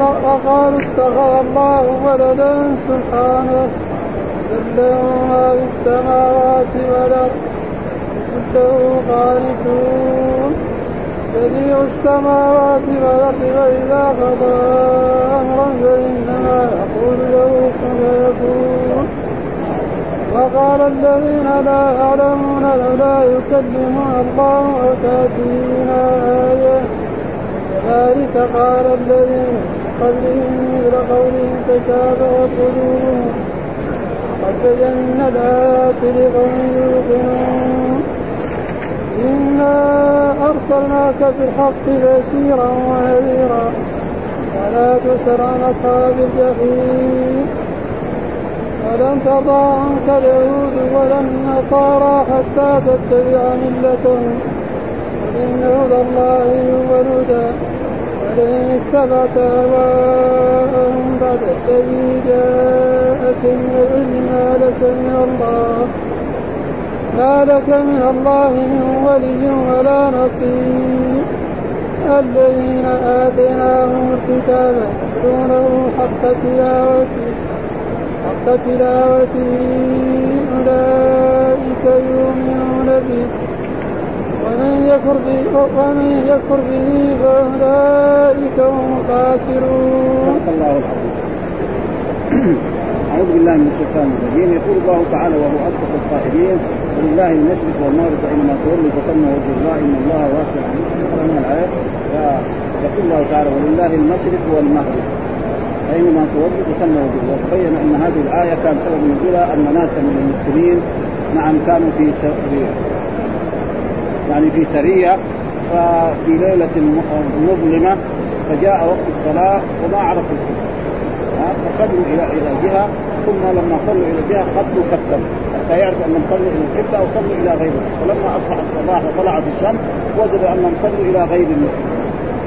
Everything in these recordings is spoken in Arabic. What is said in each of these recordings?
وقالوا اتخذ الله ولدا سبحانه له ما في السماوات والأرض. كله قانتون بديع السماوات والأرض واذا قضى أمرا فإنما يقول له كن فيكون. وقال الذين لا يعلمون لولا يكلمنا الله أو كذلك قال الذين قبلهم مثل قولهم تشابهت قلوبهم قد بينا الآيات لقوم يوقنون. إنا أرسلناك بالحق بشيرا ونذيرا. ولا تسر عن أصحاب الجحيم. ولن ترضى عنك اليهود ولا النصارى حتى تتبع ملتهم. إن هدى الله هو الهدى. ولئن اتبعت أهواءهم بعد الذي العلم ما لك من الله ما لك من الله من ولي ولا نصير الذين آتيناهم الكتاب يتلونه حق تلاوته حق تلاوته أولئك يؤمنون به ومن يكفر به ومن يكفر به فأولئك هم الخاسرون. الله. أعوذ بالله من الشيطان الرجيم. يقول الله تعالى وهو أصدق القائلين ولله المشرق والمغرب فإنما تولوا فثم وجه الله إن الله واسع الآيات. يقول الله تعالى ولله المشرق والمغرب فإنما تولوا فثم وجه الله. وبين أن هذه الآية كان سبب نزولها أن ناسا من المسلمين. نعم كانوا في يعني في سرية ففي ليلة مظلمة فجاء وقت الصلاة وما عرفوا القبلة فصلوا إلى إلى جهة ثم لما صلوا إلى جهة خطوا خطا حتى يعرفوا أنهم صلوا إلى القبلة أو صلوا إلى غيرها فلما أصبح الصباح وطلعت الشمس وجدوا أنهم صلوا إلى غير القبله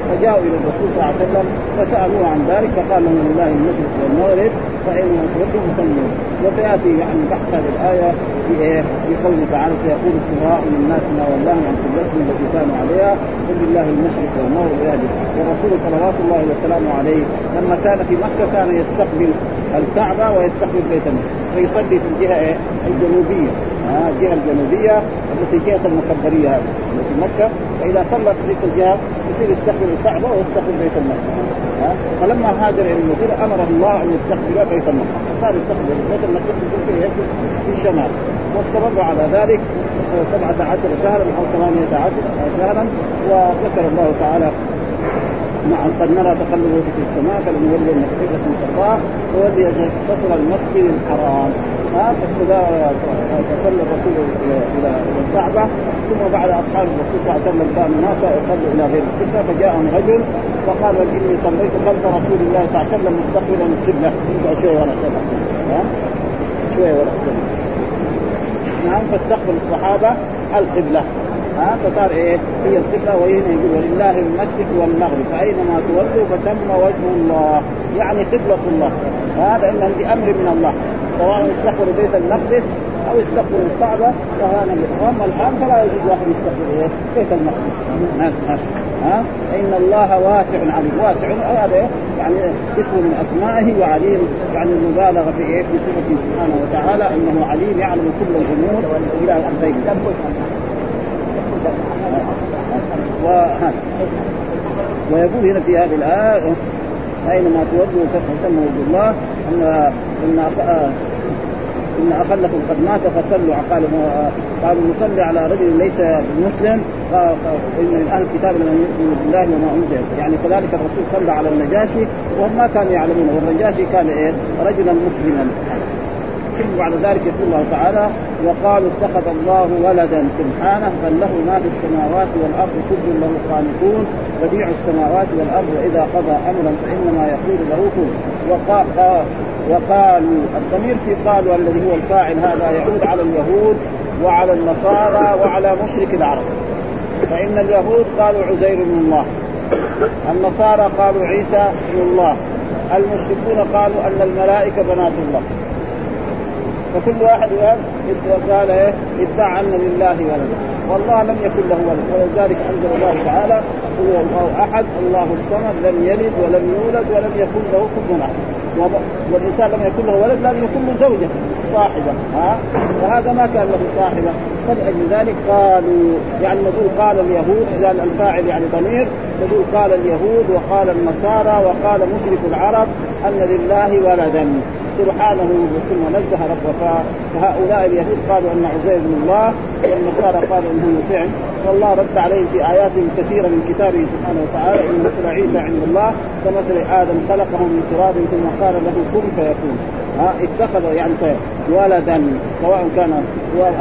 فجاءوا إلى الرسول صلى الله عليه وسلم فسألوه عن ذلك فقال لهم لله المشرق والمغرب فإنما تولوا فصلوا وسيأتي يعني بحث هذه الآية في إيه؟ في قوله تعالى سيقول السفهاء من الناس ما ولاهم عن قبلتهم التي كانوا عليها قل لله المشرق والمغرب يهدي والرسول صلوات الله وسلامه عليه لما كان في مكة كان يستقبل الكعبة ويستقبل بيت المقدس فيصلي في الجهة إيه؟ الجنوبية آه الجهة الجنوبية التي جهه المكبريه هذه في مكة فإذا صلى في تلك الجهة يصير يستقبل الكعبة ويستقبل بيت المقدس. فلما هاجر إلى المدينة امره الله أن يستقبل بيت المقدس. فصار يستقبل بيت المقدس في الشمال. واستمر على ذلك سبعة عشر شهرا أو ثمانية عشر شهرا. وذكر الله تعالى نعم قد نرى تقلب وجهك في السماء فلنولي انك قبلة ترضاه وولي شطر المسجد الحرام. ها فصلى الرسول إلى إلى الكعبه ثم بعد اصحاب الرسول صلى الله عليه وسلم كانوا ما يصلوا إلى غير القبله فجاءهم رجل فقال اني صليت خلف رسول الله صلى الله عليه وسلم مستقبلا القبله شوي ولا سنه ها سنه نعم فاستقبل الصحابه القبله ها فصار إيه هي القبله وهنا يقول ولله المشرق والمغرب فاينما تولوا فثم وجه الله يعني قبلة الله. هذا انهم بامر من الله. سواء استقبلوا بيت المقدس أو استقبلوا الكعبة فهذا أما الآن فلا يجوز واحد يستقبل إيه؟ بيت المقدس. ها؟ فان الله واسع عليم. واسع هذا يعني اسم من أسمائه وعليم. يعني المبالغة في إيه؟ في صفته سبحانه وتعالى إنه عليم يعلم كل الأمور إلى أن و... ويقول هنا في هذه الآية أينما تودوا فسموا وجه الله أن إن إن أخلكم قد مات فصلوا. قالوا قالوا نصلي على رجل ليس مسلم إن من أهل الكتاب لمن يؤمن بالله وما أنزل. يعني كذلك الرسول صلى على النجاشي وهم ما كانوا يعلمون والنجاشي كان إيه؟ رجلا مسلما. ثم بعد ذلك يقول الله تعالى وقالوا اتخذ الله ولدا سبحانه بل له ما في السماوات والأرض كل له قانتون بديع السماوات والأرض وإذا قضى أمرا فإنما يقول له كن. وقالوا الضمير في قالوا الذي هو الفاعل هذا يعود على اليهود وعلى النصارى وعلى مشرك العرب. فإن اليهود قالوا عزير من الله. النصارى قالوا عيسى من الله. المشركون قالوا أن الملائكة بنات الله. فكل واحد قال إيه؟ ادعى ان لله ولدا والله لم يكن له ولد. ولذلك أنزل الله تعالى هو الله أحد الله الصمد لم يلد ولم يولد ولم يكن له كفوا والإنسان لم يكن له ولد لازم يكون له زوجة صاحبة. ها؟ وهذا ما كان له صاحبة. فلأجل ذلك قالوا يعني نقول قال اليهود إذا الفاعل يعني ضمير نقول قال اليهود وقال النصارى وقال مشرك العرب أن لله ولدا. سبحانه ثم نزه ربه فهؤلاء اليهود قالوا أن عزيز من الله والنصارى قالوا إنه فعل والله رد عليهم في آيات كثيرة من كتابه سبحانه وتعالى إن مثل عيسى عند الله كمثل آدم خلقه من تراب ثم قال له كن فيكون. ها اتخذ يعني ولدا سواء كان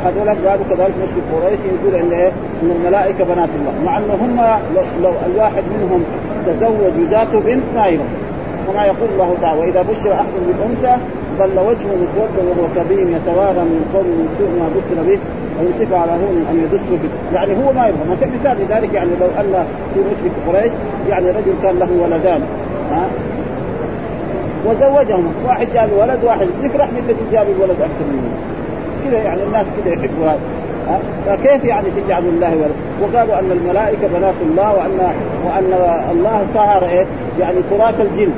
هذول قالوا كذلك مشرك قريش يقول ان إيه؟ إن الملائكة بنات الله. مع انه هم لو, لو الواحد منهم تزوج ذاته بنت ما يرى كما يقول الله تعالى وإذا بشر أحد بالانثى ظل وجهه مسودا وهو كبير يتوارى من قوم من سوء ما بشر به ويمسك على هون أن يدس به. يعني هو ما يبغى مثال ذلك؟ يعني لو أن في مشرك قريش يعني رجل كان له ولدان ها؟ وزوجهم. واحد جاب ولد واحد يفرح من الذي جاب الولد أكثر منه. كذا يعني الناس كذا يحبوا هذا فكيف يعني تجعل الله ولد؟ وقالوا أن الملائكة بنات الله وان وأن الله سهر إيه؟ يعني صراط الجن.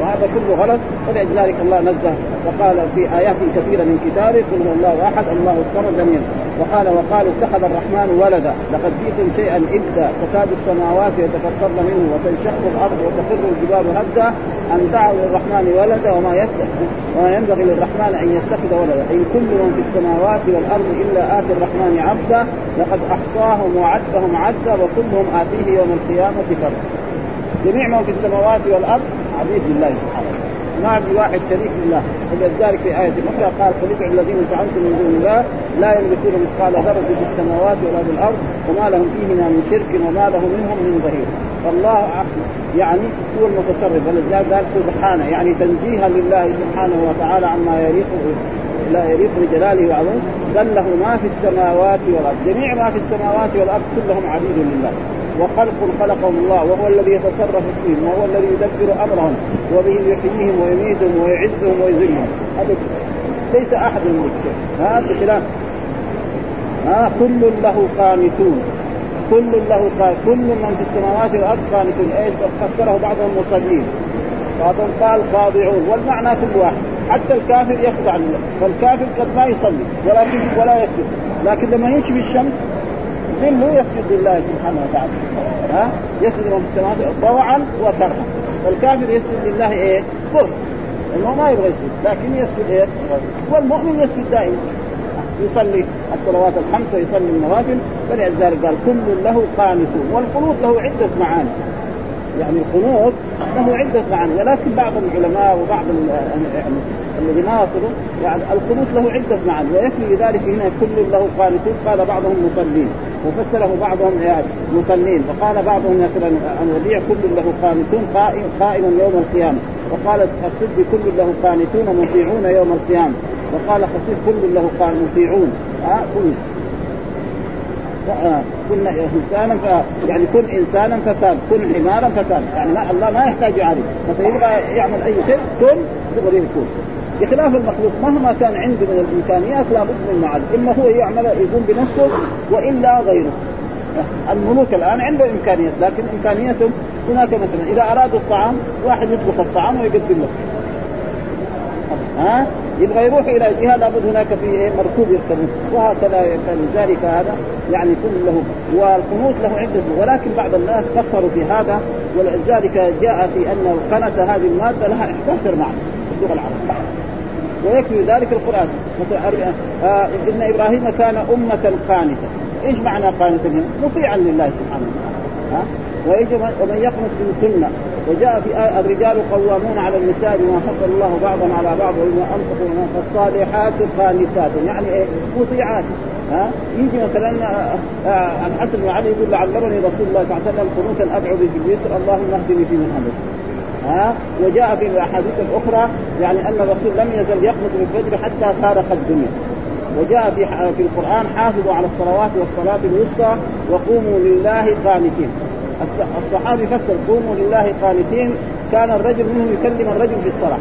وهذا كله غلط فلذلك الله نزه وقال في آيات كثيرة من كتابه قل هو الله أحد الله الصمد لم يلد. وقال وقالوا اتخذ الرحمن ولدا لقد جئتم شيئا إبدا تكاد السماوات يتفطرن منه وتنشق الأرض وتخر الجبال هدا أن دعوا للرحمن ولدا وما وما ينبغي للرحمن أن يتخذ ولدا. إن كل من في السماوات والأرض إلا آتي الرحمن عبدا لقد أحصاهم وعدهم عدا وكلهم آتيه يوم القيامة فردا جميع من في السماوات والأرض عبيد لله سبحانه ما في واحد شريك لله. ولذلك في آية أخرى قال قل الذين زعمتم من دون الله لا يملكون مثقال ذرة في السماوات ولا في الأرض وما لهم فيهما من شرك وما له منهم من ظهير فالله يعني هو المتصرف. ولذلك قال سبحانه. يعني تنزيها لله سبحانه وتعالى عما يليق لا يليق بجلاله وعظمه بل له ما في السماوات والأرض، جميع ما في السماوات والأرض كلهم عبيد لله، وخلق خلقهم الله وهو الذي يتصرف فيهم وهو الذي يدبر أمرهم وبه يحييهم ويميتهم ويعزهم ويذلهم. هذا ليس أحد يملك شيء هذا بخلاف ها كل له قانتون. كل له قانتون كل من في السماوات والأرض قانتون. إيش؟ فسره بعضهم مصلين. بعضهم قال خاضعون. والمعنى كل واحد. حتى الكافر يخضع لله. فالكافر قد ما يصلي ولكن ولا يسجد. لكن لما يمشي بالشمس ذله يسجد لله سبحانه وتعالى. ها؟ يسجد من السماوات طوعا وكرها. والكافر يسجد لله إيه؟ كره انه ما يبغى يسجد لكن يسجد إيه؟ والمؤمن يسجد دائما. يصلي الصلوات الخمس ويصلي النوافل. فلذلك قال كل له قانتون. والقنوت له عدة معاني. يعني القنوت له عدة معاني. ولكن بعض العلماء وبعض يعني الذي ما وصلوا يعني القنوت له عدة معاني. ويكفي لذلك هنا كل له قانتون. قال بعضهم مصلين. وفسره بعضهم مصلين. وقال بعضهم مثلا الوديع كل له قانتون قائم قائما يوم القيامة. وقال الصد كل له قانتون مطيعون يوم القيامة. وقال خصيص كل له قال مطيعون. ها آه كل. كن انسانا ف... يعني كن انسانا فكان كن حمارا فكان. يعني ما الله ما يحتاج عليه فيبغى يعمل أي شيء كن دغري يكون. بخلاف المخلوق مهما كان عنده من الإمكانيات لابد من معلم اما هو يعمل يقوم بنفسه وإلا غيره. الملوك الآن عنده إمكانيات لكن إمكانياتهم هناك مثلا. إذا أرادوا الطعام واحد يطبخ الطعام ويقدم له. ها؟ يبغى يروح إلى جهه لابد هناك في إيه؟ مركوب يركبون. وهكذا فلذلك هذا. يعني كل له والقنوت له عدة. ولكن بعض الناس قصروا في هذا ولذلك جاء في أن القنة هذه المادة لها 11 معنى في اللغة العربية. ويكفي ذلك القرآن. آه إن إبراهيم كان أمة قانتة. إيش معنى قانتا هنا؟ مطيعا لله سبحانه وتعالى. ها؟ ويجب ومن يقنط من سنه وجاء في الرجال قوامون على النساء بما فضل الله بعضهم على بعض وبما أنفقوا فالصالحات قانتات. يعني إيه؟ مطيعات. ها؟ يجي مثلا آه، آه، الحسن بن علي يقول لعلمني رسول الله صلى الله عليه وسلم قنوتا ادعو به اللهم اهدني في من هديت ها وجاء في الاحاديث الاخرى يعني أن الرسول لم يزل يقنط بالفجر حتى فارق الدنيا. وجاء في في القرآن حافظوا على الصلوات والصلاة الوسطى وقوموا لله قانتين. الصحابي فسر قوموا لله قانتين. كان الرجل منهم يكلم الرجل في الصلاة.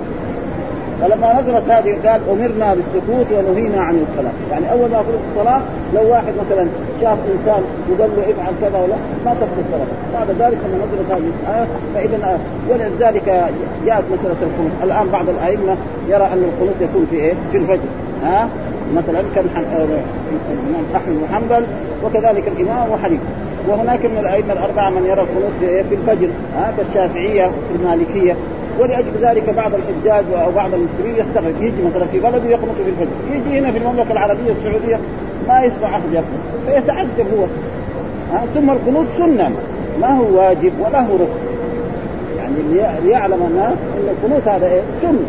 فلما نزلت هذه قال أمرنا بالسكوت ونهينا عن الكلام يعني أول ما فرض الصلاة لو واحد مثلا شاف إنسان وقال له افعل كذا ولا ما تفرض الصلاة. بعد ذلك لما نزلت هذه الآية فإذا ولذلك جاءت مسألة القنوت الآن بعض الأئمة يرى أن القنوت يكون في إيه؟ في الفجر. ها؟ مثلا كالامام أحمد بن حنبل وكذلك الإمام أبو حنيفة. وهناك من الأئمة الأربعة من يرى القنوت في, في الفجر. ها؟ كالشافعية والمالكيه ولأجل ذلك بعض الحجاج أو بعض المسلمين يستغرب. يجي مثلا في بلده يقنط في الفجر يجي هنا في المملكة العربية السعودية ما يسمع أحد يقنط فيتعجب هو. ها ثم القنوت سنة. ما هو واجب ولا هو ركن. يعني ليعلم الناس أن القنوت هذا إيه؟ سنة.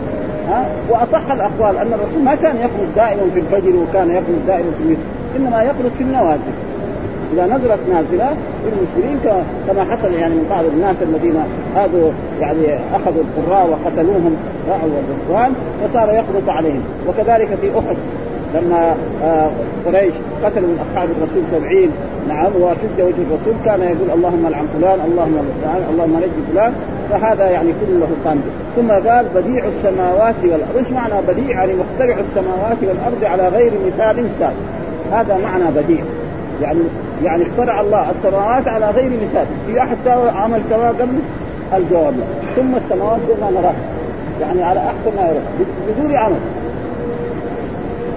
ها وأصح الأقوال أن الرسول ما كان يقنط دائما في الفجر وكان يقنط دائما في الوتر إنما يقنط في النوازل. إذا نزلت نازلة للمسلمين كما حصل يعني من بعض الناس الذين هذو يعني أخذوا القراء وقتلوهم والرضوان فصار يقنط عليهم. وكذلك في أحد لما آه، قريش قتلوا من أصحاب الرسول سبعين نعم وشد وجه الرسول كان يقول اللهم العن فلان اللهم فلان اللهم نجي فلان فهذا يعني كله كان ثم قال بديع السماوات والأرض إيش معنى بديع؟ يعني مخترع السماوات والأرض على غير مثال سابق هذا معنى بديع. يعني يعني اخترع الله السماوات على غير مثال. في أحد سوى عمل سواء قبل؟ الجواب ثم السماوات ما نراها يعني على احسن ما يرى بدون عمل.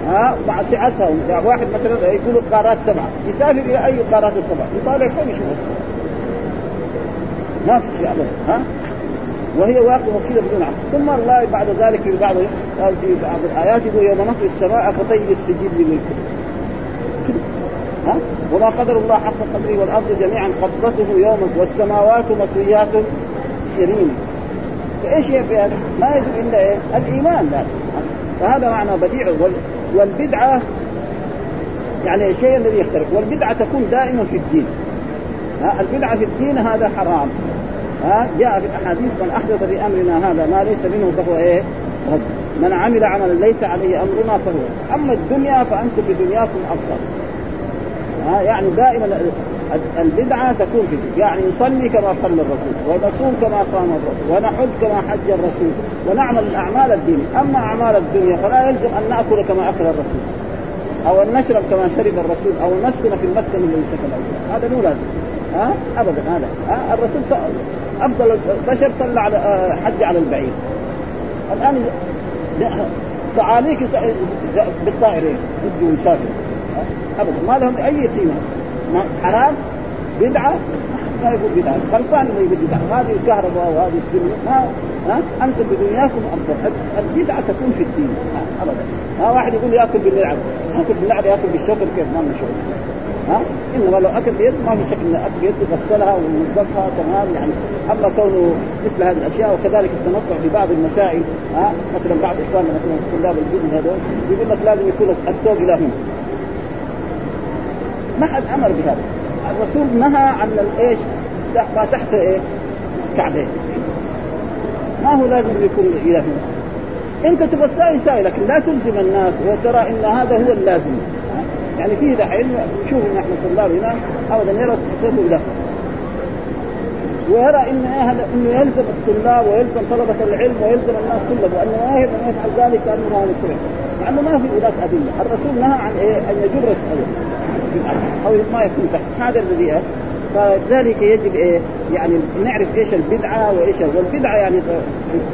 ها؟ مع سعتها يعني واحد مثلا يقول القارات سبعة. يسافر إلى أي قارات السبعة؟ يطالع فوق يشوف ما في شيء ابدا. ها؟ وهي واقفه كذا بدون عمل. ثم الله بعد ذلك في بعض في بعض الآيات يقول يوم نطوي السماء فطي السجل للكتب ها وما قدر الله حق قدره والأرض جميعا قبضته يوم والسماوات مطويات يمينه فإيش في هذا؟ ما يجب إلا إيه؟ الإيمان لا. فهذا معنى بديع والبدعة يعني الشيء الذي يختلف. والبدعة تكون دائما في الدين. ها؟ البدعة في الدين هذا حرام. ها؟ جاء في الأحاديث من أحدث في أمرنا هذا ما ليس منه فهو إيه؟ رد. من عمل عملا ليس عليه أمرنا فهو. أما الدنيا فأنتم بدنياكم ابصر ها يعني دائما البدعة تكون في يعني نصلي كما صلى الرسول ونصوم كما صام الرسول ونحج كما حج الرسول ونعمل الاعمال الدين. أما أعمال الدنيا فلا يلزم أن نأكل كما أكل الرسول أو أن نشرب كما شرب الرسول أو نسكن في المسكن الذي سكن هذا مو لازم. ها؟ ابدا هذا. ها؟ الرسول أفضل البشر صلى على آه، حج على البعير. الآن صعاليك بالطائرين يجوا يسافر ابدا. ما لهم أي قيمة. حرام بدعة ما يقول بدعة. غلطان اللي يقول بدعة. هذه الكهرباء وهذه الدنيا. ما ها؟ أنتم بدنياكم أفضل. البدعة تكون في الدين. ابدا. ها؟ واحد يقول يأكل باللعب. يأكل باللعب يأكل بالشوكة كيف؟ ما من شغل ها؟ انما لو أكل بيد ما في شك ان أكل بيد يغسلها وينظفها تمام يعني. أما كونه مثل هذه الأشياء وكذلك التنطع في بعض المسائل ها؟ مثلا بعض إخواننا مثلا طلاب الجن هذول يقول لك لازم يكون الثوب إلى هنا. ما حد أمر بهذا. الرسول نهى عن الإيش؟ ما تحت إيه؟ كعبين ما هو لازم يكون إلى هنا. إنت تبغى تساوي ساوي لكن لا تلزم الناس وترى إن هذا هو اللازم. يعني فيه دحين نشوف إن إحنا طلاب هنا ابدا يرى التصوف له. ويرى إن إنه يلزم الطلاب ويلزم طلبة العلم ويلزم الناس كلهم وانه ما يجب أن يفعل ذلك كأنه ما هو مع إنه ما في هناك أدلة، الرسول نهى عن إيه؟ أن يجر السير في الأرض أو ما يكون تحت، هذا الذي فذلك يجب إيه؟ يعني نعرف إيش البدعة وإيش والبدعة يعني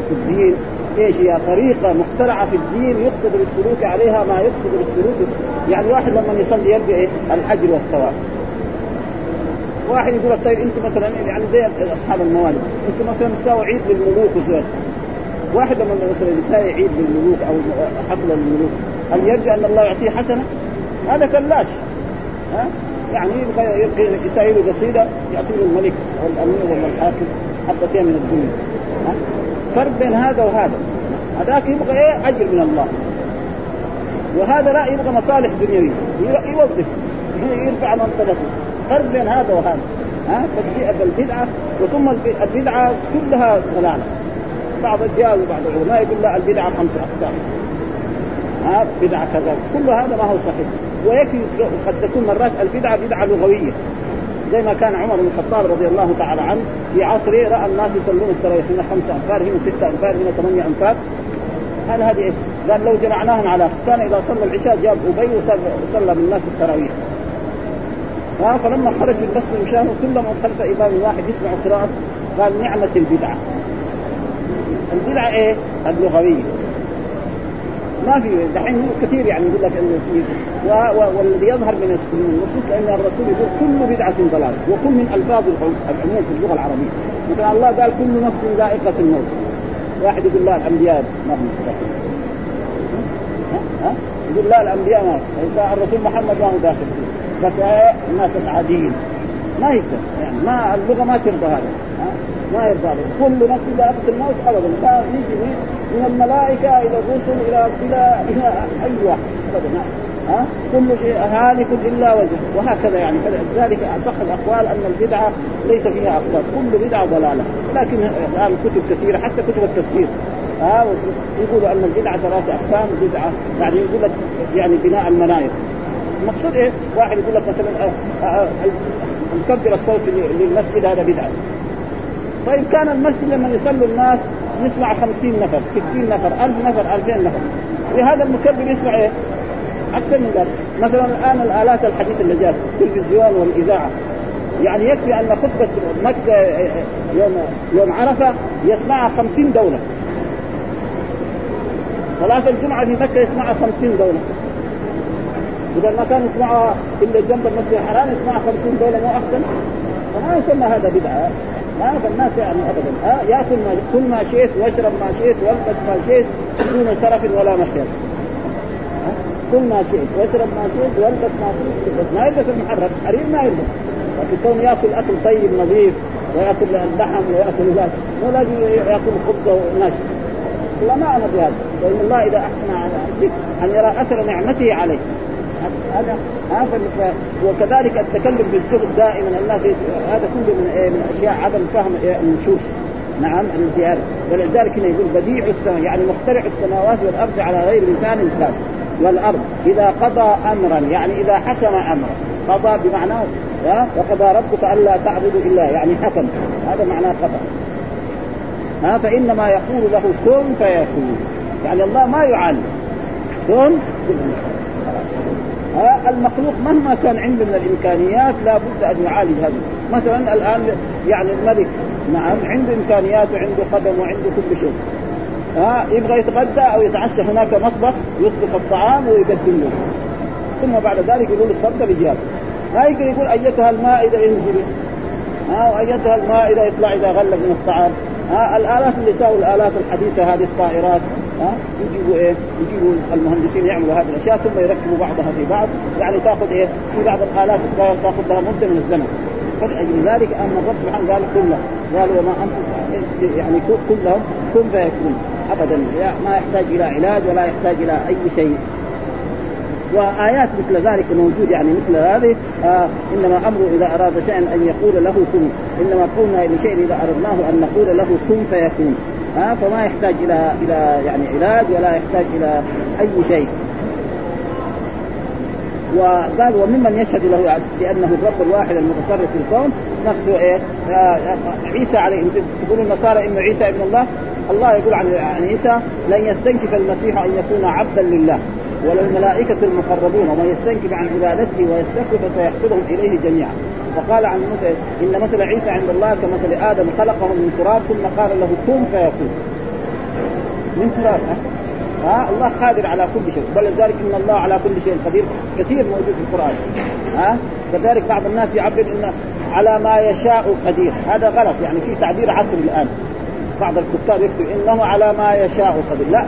في الدين. إيش هي؟ طريقة مخترعة في الدين يقصد بالسلوك عليها ما يقصد بالسلوك. يعني واحد لما يصلي يلقى إيه؟ الاجر والثواب. واحد يقول لك طيب انت مثلا يعني زي أصحاب الموالد. انت مثلا تساوي عيد للملوك وزوج واحد لما مثلا يساوي عيد للملوك أو حفله للملوك. هل يرجى أن الله يعطيه حسنة؟ هذا كلاش ها؟ يعني يبغى يبغى يساوي له قصيده يعطيه الملك أو الامير ولا الحاكم حبتين من الدنيا ها؟ فرق بين هذا وهذا. هذاك يبغى إيه؟ أجر من الله. وهذا لا يبغى مصالح دنيوية. يوظف. يرفع منطقته. فرق بين هذا وهذا ها؟ البدعة وثم البدعة كلها ضلالة. بعض الجهل وبعض العلماء يقول لا البدعة خمسة أقسام. ها؟ بدعة كذا. كل هذا ما هو صحيح. ويكفي قد تكون مرات البدعة بدعة لغوية. زي ما كان عمر بن الخطاب رضي الله تعالى عنه في عصره رأى الناس يصلون التراويح هنا خمسه أنفار هنا ستة أنفار هنا ثمانية أنفار. هل هذه إيه؟ قال لو جمعناهم على كان إذا صلى العشاء جاب أبي وصلى بالناس التراويح. فلما خرج من المسجد وشافوا كلهم خلف إمام واحد يسمع قراءة قال نعمة البدعة. البدعة إيه؟ اللغوية. ما في دحين كثير يعني يقول لك إنه في والذي يظهر من النصوص إن الرسول يقول كل بدعة ضلال وكل من ألفاظ العموم في اللغة العربية. مثلا الله قال كل نفس ذائقة الموت. واحد يقول لا الأنبياء ما هم ها؟ يقول لا الأنبياء ما الرسول محمد ما هو داخل. بس الناس العاديين. ما يقدر. يعني ما اللغة ما ترضى هذا. ما يرضى كل نفس ذائقة الموت ابدا. لا يجي. من الملائكة إلى الرسل إلى إلى إلى أي واحد. ابدا ها؟ كل شيء هالك إلا وجهه وهكذا يعني. فلذلك أصح الأقوال أن البدعة ليس فيها اقوال كل بدعة ضلالة. لكن الآن كتب كثيرة حتى كتب التفسير. ها؟ يقولوا أن البدعة ثلاث أقسام. بدعة يعني يقول لك يعني بناء المناير المقصود إيه؟ واحد يقول لك مثلا آه، آه، مكبر الصوت للمسجد هذا بدعة. طيب كان المسجد لما يصلوا الناس يسمع خمسين نفر ستين نفر ألف نفر ألفين نفر. لهذا المكبر يسمع إيه؟ أكثر من ذلك. مثلا الآن الآلات الحديثه اللي جات التلفزيون والإذاعة. يعني يكفي أن خطبة مكة يوم يوم عرفة يسمعها خمسين دولة. صلاة الجمعة في مكة يسمعها خمسين دولة. إذا ما كان يسمعها إلا جنب المسجد الحرام يسمعها خمسين دولة مو أحسن؟ فما يسمى هذا بدعة. ما الناس يعني ابدا. ها يأكل ما كل ما شئت واشرب ما شئت والبس ما شئت دون سرف ولا محيط. كل ما شئت واشرب ما شئت والبس ما شئت بس ما يلبس المحرم حرير ما يلبس. لكن كون يأكل أكل طيب نظيف ويأكل اللحم ويأكل ذلك مو لازم يأكل خبزه وناشف لا ما أنا بهذا وان الله إذا أحسن أن يرى أثر نعمته عليه. هذا هذا وكذلك التكلم بالزهد دائما. الناس هذا كله من إيه؟ من أشياء عدم فهم إيه؟ النصوص. نعم هذا ولذلك هنا يقول بديع السماء يعني مخترع السماوات والأرض على غير لسان إنسان. والأرض إذا قضى امرا يعني إذا حكم امرا. قضى بمعنى وقضى ربك ألا تعبدوا إلا يعني حكم. هذا معناه قضى. ها؟ فإنما يقول له كن فيكون. يعني الله ما يعلم. كن؟ المخلوق مهما كان عنده من الإمكانيات لابد أن يعالج هذا. مثلا الآن يعني الملك نعم عنده إمكانيات وعنده خدم وعنده كل شيء. ها يبغى يتغدى أو يتعشى هناك مطبخ يطبخ الطعام ويقدم له. ثم بعد ذلك يقول تفضل اجاب ما يقدر يقول أيتها المائده انزلي ها وأيتها المائده يطلع إذا غلب من الطعام؟ ها الآلات اللي ساووا الآلات الحديثة هذه الطائرات. ها يجيبوا إيه؟ يجيبوا المهندسين يعملوا هذه الأشياء ثم يركبوا بعضها في بعض يعني تأخذ إيه؟ في بعض الالات تأخذ لها مدة من الزمن فلأجل ذلك أن الرب سبحانه قال كله قال وما أنتم يعني كلهم كن فيكون ابدا ما يحتاج إلى علاج ولا يحتاج إلى أي شيء وآيات مثل ذلك موجود يعني مثل هذه آه إنما أمره إذا أراد شيئا أن يقول له كن إنما قولنا لشيء إذا أردناه أن نقول له كن فيكون ها فما يحتاج إلى إلى يعني علاج ولا يحتاج إلى أي شيء. وقال وممن يشهد له بأنه الرب الواحد المتصرف في الكون نفسه إيه؟ عيسى عليه. تقول النصارى إنه عيسى ابن الله؟ الله يقول عن عيسى لن يستنكف المسيح أن يكون عبدا لله ولا الملائكة المقربون ومن يستنكف عن عبادته ويستكبر فسيحشرهم إليه جميعا. وقال عن موسى إن مثل عيسى عند الله كمثل آدم خلقه من تراب ثم قال له كن فيكون. من تراب ها؟ الله قادر على كل شيء. بل ذلك إن الله على كل شيء قدير. كثير موجود في القرآن ها؟ كذلك بعض الناس يعبر إن على ما يشاء قدير. هذا غلط يعني في تعبير عصري الآن. بعض الكتاب يكتب إنه على ما يشاء قدير. لا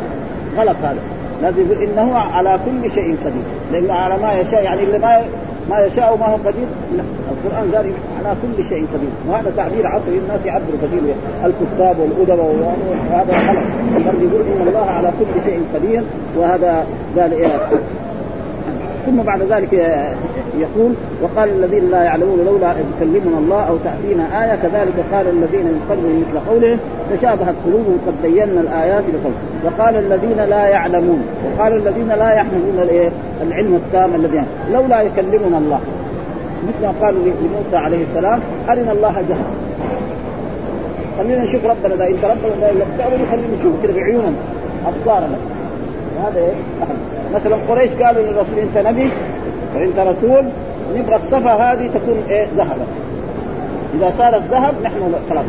غلط هذا. لازم إنه على كل شيء قدير. لأنه على ما يشاء يعني اللي ما ما يشاء ما هو قدير. لا القرآن قال على كل شيء قدير. وهذا تعبير عصري الناس يعبروا كثير الكتاب والادباء وهذا بل يقول إن الله على كل شيء قدير وهذا قال إيه ثم بعد ذلك يقول وقال الذين لا يعلمون لولا يكلمنا الله أو تأتينا آية كذلك قال الذين من مثل قولهم تشابهت قلوبهم قد بينا الآيات لقوم وقال الذين لا يعلمون وقال الذين لا يحملون العلم التام الذي لولا يكلمنا الله مثل ما قالوا لموسى عليه السلام أرنا الله جهرا خلينا نشوف ربنا إذا انت ربنا اذا تعبد خلينا نشوف كده بعيوننا ابصارنا هذا إيه مثلا قريش قالوا للرسول أنت نبي وأنت رسول نبغى الصفا هذه تكون إيه؟ ذهبا إذا صارت ذهب نحن خلاص.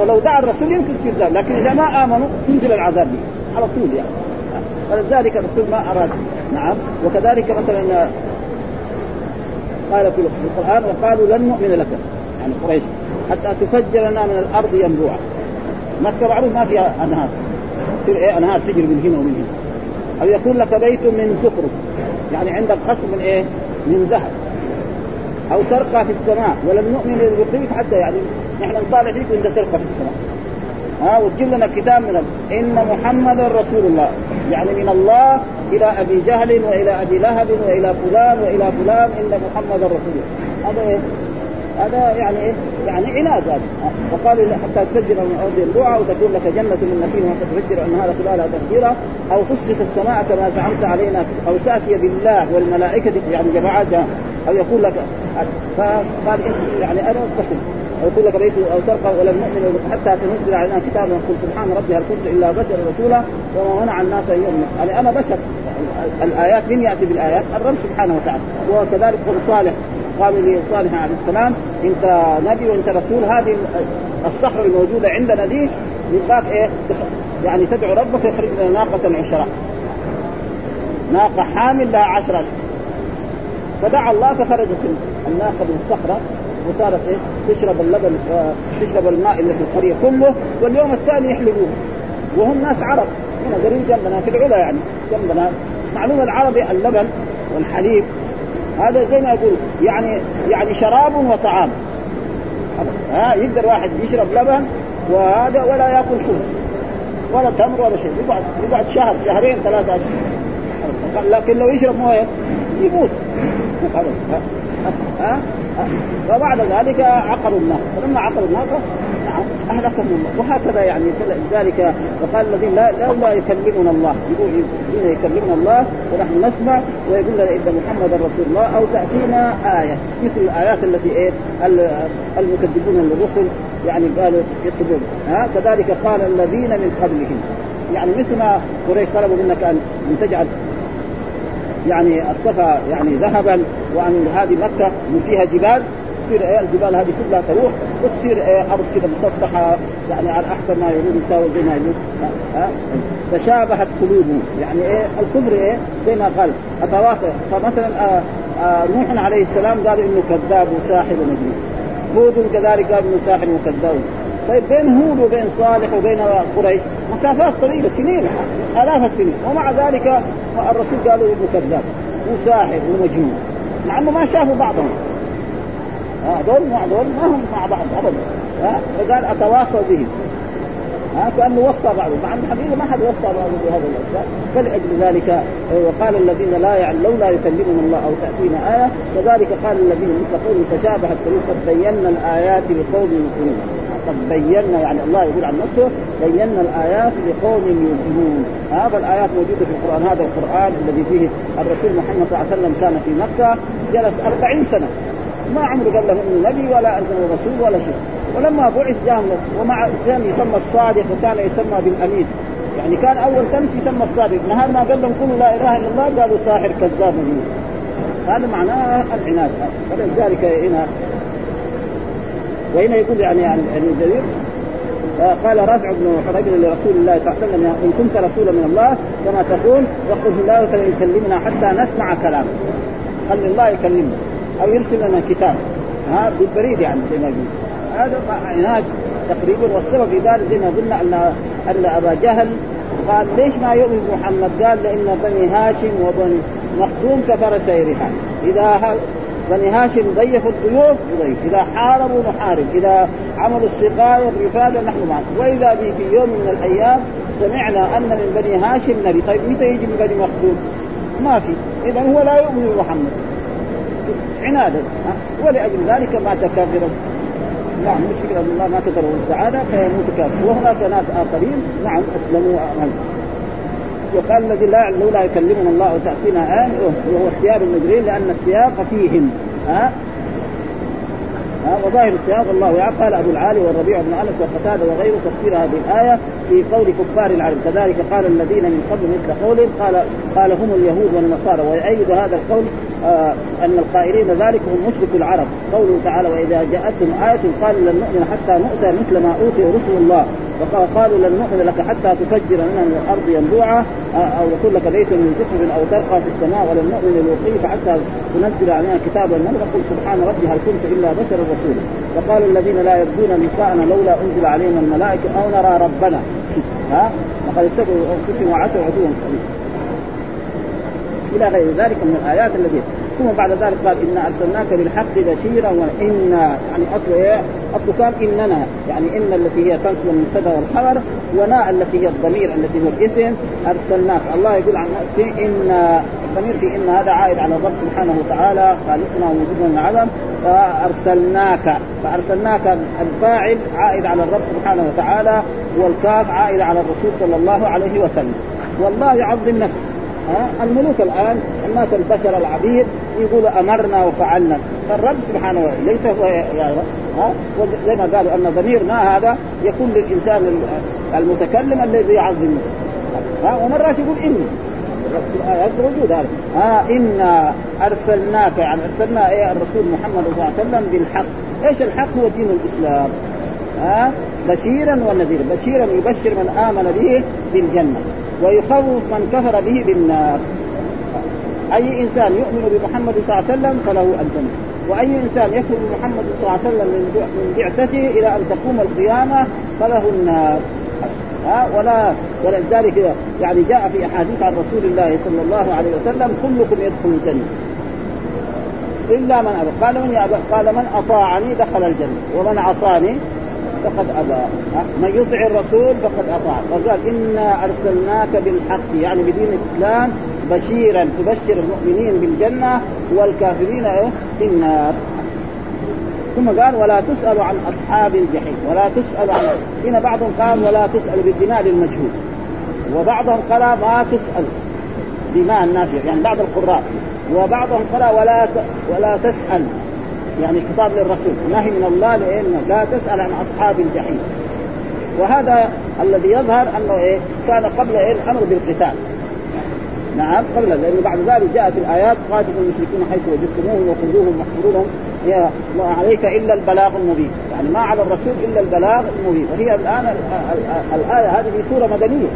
ولو دعا الرسول يمكن يصير ذلك لكن إذا ما آمنوا ينزل العذاب. به على طول يعني. فلذلك الرسول ما أراد. نعم. وكذلك مثلا قال في القرآن وقالوا لن نؤمن لك. يعني قريش حتى تفجر لنا من الأرض ينبوعا. مكة معروف ما فيها أنهار. تصير إيه انهار تجري من هنا ومن هنا. أو يكون لك بيت من زخرف. يعني عندك قصر من إيه؟ من ذهب. أو ترقى في السماء. ولم نؤمن لرقيك حتى يعني نحن نطالع فيك وإنت ترقى في السماء. ها وتجيب لنا كتاب من إن محمدا رسول الله. يعني من الله إلى أبي جهل وإلى أبي لهب وإلى فلان وإلى فلان إن محمدا رسول الله. هذا إيه؟ هذا يعني إيه؟ يعني عناد هذا. وقال حتى تفجر من ارض ينبوعا وتكون لك جنة من نخيل. وتفجر انهار خلالها تفجيرا أو تسقط السماء كما زعمت علينا. أو تأتي بالله والملائكة يعني جماعات أو يقول لك فقال يعني أنا اتصل أو يقول لك بيت أو ترقى ولم نؤمن. حتى تنزل علينا كتابا. قل سبحان ربي هل كنت إلا بشر رسولا. وما منع الناس أن يؤمنوا. يعني أنا بشر. الآيات من يأتي بالآيات؟ الرب سبحانه وتعالى. وكذلك قول صالح. قالوا لصالح عليه السلام أنت نبي وأنت رسول هذه الصخرة الموجودة عندنا دي يبقاك إيه؟ يعني تدعو ربك يخرج لنا ناقة عشراء ناقة حامل لها عشرة. فدعا الله فخرجت الناقة من الصخرة وصارت إيه؟ تشرب اللبن تشرب الماء اللي في القرية كله واليوم الثاني يحلبوه وهم ناس عرب. هنا قريب جنبنا في العلا يعني. جنبنا. معلوم العربي اللبن والحليب. هذا زي ما يقول يعني يعني شراب وطعام. ها يقدر واحد يشرب لبن وهذا ولا يأكل خبز ولا تمر ولا شيء يقعد يقعد شهر شهرين ثلاثة اشهر لكن لو يشرب موية يموت. ها؟ وبعد ذلك عقروا النار فلما عقروا النار نعم أهلكهم الله. وهكذا يعني ذلك. وقال الذين لا لا يكلمنا الله. يقول الذين يكلمنا الله ونحن نسمع ويقول لنا إن محمدا رسول الله أو تأتينا آية. مثل الآيات التي إيه؟ المكذبون للرسل يعني قالوا يكتبون ها؟ كذلك قال الذين من قبلهم. يعني مثل ما قريش طلبوا منك أن تجعل يعني الصفا يعني ذهبا وأن هذه مكة فيها جبال تصير إيه؟ الجبال هذه كلها تروح وتصير إيه؟ أرض كذا مسطحة يعني على أحسن ما يقولون يساوي زي ما يقولون تشابهت قلوبهم. يعني إيه؟ الكفر إيه؟ زي ما قال. أتواصل. فمثلا آه آه نوح عليه السلام قالوا إنه كذاب وساحر ومجنون. هود كذلك قال إنه ساحر وكذاب. طيب بين هود وبين صالح وبين قريش مسافات طويله سنين آلاف السنين. ومع ذلك الرسول قالوا إنه كذاب وساحر ومجنون مع إنه ما شافوا بعضهم. هذول مع هذول ما هم مع بعض ابدا. فقال اتواصل بهم. ها؟ كأنه وصى بعضهم. مع إن الحقيقة ما حد وصى بعضهم بهذه الاشياء فلأجل ذلك وقال الذين لا يعلم لولا يكلمنا الله أو تأتينا آية كذلك قال الذين قول تشابهت قد بينا الآيات لقوم يؤمنون. قد بينا يعني الله يقول عن نفسه بينا الآيات لقوم يؤمنون. هذا الآيات موجودة في القرآن هذا القرآن الذي فيه الرسول محمد صلى الله عليه وسلم كان في مكة جلس أربعين سنة. ما عمره قال له إنه نبي ولا إنه رسول ولا شيء. ولما بعث جاء ومع كان يسمى الصادق وكان يسمى بالأمين. يعني كان أول كنس يسمى الصادق. نهار ما قال لهم قولوا لا إله إلا الله قالوا ساحر كذاب هذا معناه العناد. فلذلك هنا وهنا يقول يعني عن ابن جرير آه قال رافع بن حريج لرسول الله صلى الله عليه وسلم إن كنت رسولا من الله كما تقول وقل الله يكلمنا حتى نسمع كلامه خلي الله يكلمنا أو يرسل لنا كتاب. ها بالبريد يعني زي ما يقول. هذا عناد تقريبا والسبب في ذلك زي ما قلنا ان أن أبا جهل قال ليش ما يؤمن محمد؟ قال لأن بني هاشم وبني مخزوم كفر سيرها. إذا بني هاشم ضيفوا الضيوف نضيف إذا حاربوا نحارب. إذا عملوا السقايه الرفاده نحن معهم وإذا به في يوم من الأيام سمعنا أن من بني هاشم نبي. طيب متى يجي من بني مخزوم؟ ما في. اذا هو لا يؤمن بمحمد. عنادا. ولأجل ذلك مات كافرا. نعم مشكلة ان الله ما كتبه السعادة فيموت كافر وهناك ناس آخرين. نعم أسلموا. وقال الذي لا لولا يكلمنا الله وتأتينا آن وهو اختيار المجرين لأن السياق فيهم. ها؟ وظاهر السياق الله يعلم قال أبو العالي والربيع بن أنس وقتادة وغيره تفسير هذه الآية في قول كفار العرب. كذلك قال الذين من قبل مثل قولهم قال قال هم اليهود والنصارى. ويؤيد هذا القول آه أن القائلين ذلك هم مشرك العرب. قوله تعالى وإذا جاءتهم آية قالوا لن نؤمن حتى نؤتى مثل ما أوتي رسل الله. وقالوا لن نؤمن لك حتى تفجر لنا من الأرض ينبوعا أو يكون لك بيت من زخرف أو ترقى في السماء ولن نؤمن للوقيف حتى تنزل علينا كتابا من قل سبحان ربي هل كنت إلا بشرا رسولا وقال الذين لا يرجون لقاءنا لولا أنزل علينا الملائكة أو نرى ربنا. ها؟ وقد استكبروا أنفسهم وعتوا عتوا. إلى غير ذلك من الآيات التي ثم بعد ذلك قال إنا أرسلناك بالحق بشيرا وإنا يعني أصل إيه؟ أصل كان إننا يعني إن التي هي تنصب المبتدا والخبر وناء التي هي الضمير التي هو الاسم أرسلناك. الله يقول عن نفسه ان الضمير في إن هذا عائد على الرب سبحانه وتعالى خالقنا وموجودنا من العدم فأرسلناك فأرسلناك الفاعل عائد على الرب سبحانه وتعالى والكاف عائد على الرسول صلى الله عليه وسلم. والله يعظم نفسه. ها؟ الملوك الآن الناس البشر العبيد يقولوا أمرنا وفعلنا. فالرب سبحانه وتعالى ليس هو ها؟ زي ما قالوا أن ضمير ما هذا يكون للإنسان المتكلم الذي يعظم. ها؟ ومرات يقول إني. الايات موجود هذا. ها؟ إنا أرسلناك يعني أرسلنا إيه الرسول محمد صلى الله عليه وسلم بالحق. إيش الحق؟ هو دين الإسلام. ها؟ بشيرا ونذيرا. بشيرا يبشر من آمن به بالجنة. ويخوف من كفر به بالنار. أي إنسان يؤمن بمحمد صلى الله عليه وسلم فله الجنة. وأي إنسان يكفر بمحمد صلى الله عليه وسلم من بعثته إلى أن تقوم القيامة فله النار. ها؟ ولا ولذلك يعني جاء في أحاديث عن رسول الله صلى الله عليه وسلم كلكم يدخل الجنة. إلا من ابى قال من يأبى قال من أطاعني دخل الجنة ومن عصاني فقد أبى. من يطع الرسول فقد أطاع. وقال انا أرسلناك بالحق يعني بدين الإسلام بشيرا تبشر المؤمنين بالجنة والكافرين في النار. ثم قال ولا تسأل عن أصحاب الجحيم ولا تسأل عن هنا بعضهم قال ولا تسأل بالبناء للمجهول وبعضهم قال ما تسأل. بماء النافع يعني بعض القراء. وبعضهم قال ولا ولا تسأل. يعني خطاب للرسول. نهي من الله لأن لا تسأل عن أصحاب الجحيم. وهذا الذي يظهر أنه إيه؟ كان قبل إيه؟ الأمر بالقتال. نعم قبل لأنه بعد ذلك جاءت الآيات قاتلوا المشركين حيث وجدتموهم وخذوهم هي ما عليك إلا البلاغ المبين. يعني ما على الرسول إلا البلاغ المبين. وهي الآن الآية هذه في سورة مدنية.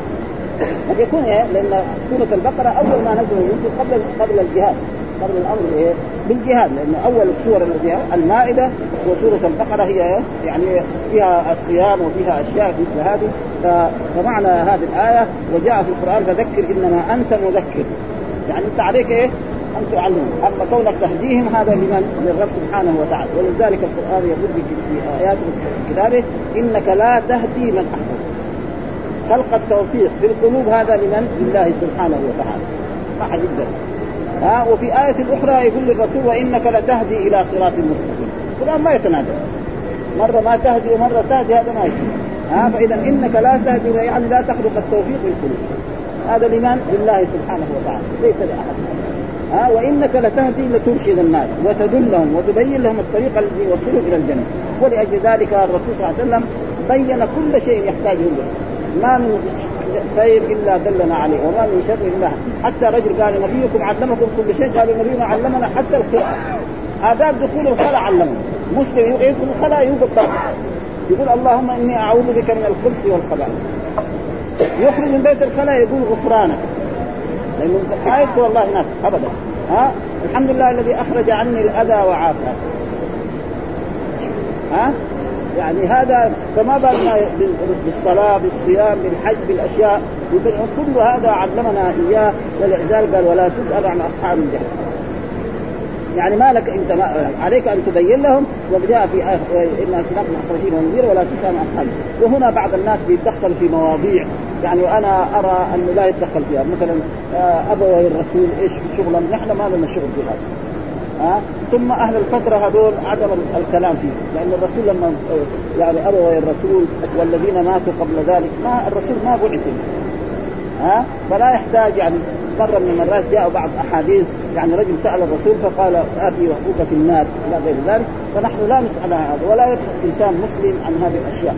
قد يكون إيه؟ لأن سورة البقرة أول ما نزل قبل قبل الجهاد. قبل الأمر بايه؟ بالجهاد لأن أول السور التي المائدة وسورة البقرة هي يعني فيها الصيام وفيها أشياء مثل هذه فمعنى هذه الآية وجاء في القرآن فذكر إنما أنت مذكر يعني أنت عليك إيه؟ أن تعلمهم أما كونك تهديهم هذا لمن؟ للرب سبحانه وتعالى ولذلك القرآن يقول في آيات كتابه إنك لا تهدي من أحببت خلق التوفيق في القلوب هذا لمن؟ لله سبحانه وتعالى ما حد يقدر ها وفي آية أخرى يقول للرسول وإنك لتهدي إلى صراط مستقيم. القرآن ما يتنادى مرة ما تهدي ومرة تهدي هذا ما يصير ها فإذا إنك لا تهدي يعني لا تخلق التوفيق للقلوب. هذا لمن؟ لله سبحانه وتعالى ليس لأحد. ها وإنك لتهدي لترشد الناس وتدلهم وتبين لهم الطريق الذي يوصلهم إلى الجنة. ولأجل ذلك الرسول صلى الله عليه وسلم بين كل شيء يحتاجه ما من خير إلا دلنا عليه وما من شر إلا حتى رجل قال نبيكم علمكم كل شيء قال نبينا علمنا حتى الخلاء. آداب دخول الخلاء علمنا. مسلم يدخل الخلاء يوقف يقول اللهم إني أعوذ بك من الخبث والخبائث يخرج من بيت الخلاء يقول غفرانك. لأنه ما يذكر الله هناك ابدا. ها؟ الحمد لله الذي أخرج عني الأذى وعافى. ها؟ يعني هذا فما بالنا بالصلاة بالصيام بالحج بالأشياء. كل هذا علمنا إياه ولذلك قال ولا تسأل عن أصحاب الجحيم. يعني ما لك أنت ما عليك أن تبين لهم وجاء في آية انا سنقنا مخرجين ونذير ولا تسأل عن أصحاب وهنا بعض الناس بيتدخل في مواضيع. يعني وأنا أرى أنه لا يتدخل فيها. مثلا آه، أبوي الرسول إيش شغلهم نحن ما لنا شغل في هذا. ها؟ ثم أهل الفترة هذول عدم الكلام فيه. لأن الرسول لما يعني أبوي الرسول والذين ماتوا قبل ذلك ما الرسول ما بعث. ها؟ فلا يحتاج يعني مرة من المرات جاء بعض أحاديث يعني رجل سأل الرسول فقال أبي وأبوك في النار إلى غير ذلك فنحن لا نسأل عن هذا ولا يبحث انسان مسلم عن هذه الأشياء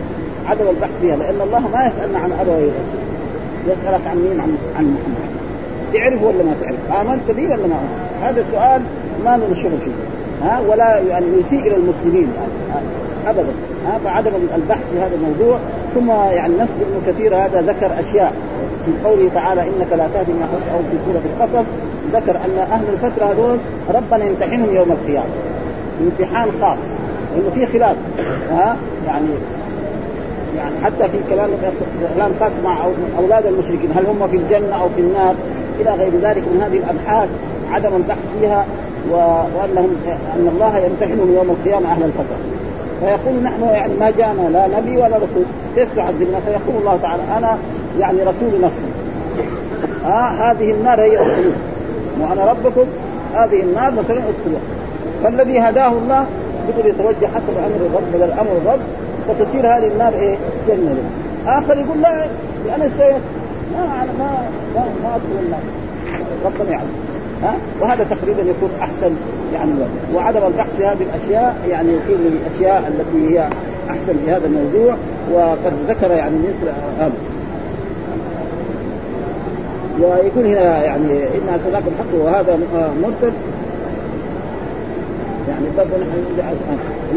عدم البحث فيها لأن الله ما يسألنا عن أبوي الرسول. يسألك عن مين؟ عن عن محمد. تعرف ولا ما تعرف؟ آمنت به ولا ما آمنت؟ هذا السؤال ما له شغل فيه. ها ولا يعني يسيء إلى المسلمين. يعني ابدا. ها فعدم البحث في هذا الموضوع. ثم يعني نفس ابن كثير هذا ذكر أشياء. في قوله تعالى إنك لا تهدي من احببت أو في سورة القصص ذكر أن أهل الفترة هذول ربنا يمتحنهم يوم القيامة. امتحان خاص. لأنه في خلاف. ها يعني يعني حتى في كلام كلام خاص مع أولاد المشركين. هل هم في الجنة أو في النار؟ إلى غير ذلك من هذه الأبحاث. عدم البحث فيها وانهم أن الله يمتحنهم يوم القيامة أهل الفترة فيقول نحن يعني ما جاءنا لا نبي ولا رسول. كيف تعذبنا؟ فيقول الله تعالى أنا يعني رسول نفسي. آه هذه النار هي الخلود وأنا ربكم هذه النار مثلا ادخلوها فالذي هداه الله يقول يتوجه حسب أمر الرب بدل أمر الرب. فتصير هذه النار إيه؟ جنة. آخر يقول لا أنا سويت ما ما ما, ما ادخل النار ربنا يعلم. ها؟ وهذا تقريبا يكون أحسن يعني وعدم البحث في هذه الأشياء يعني يكون من الأشياء التي هي أحسن في هذا الموضوع وقد ذكر يعني مثل هذا. ويكون هنا يعني إن أرسلناكم الحق وهذا مرسل يعني برضه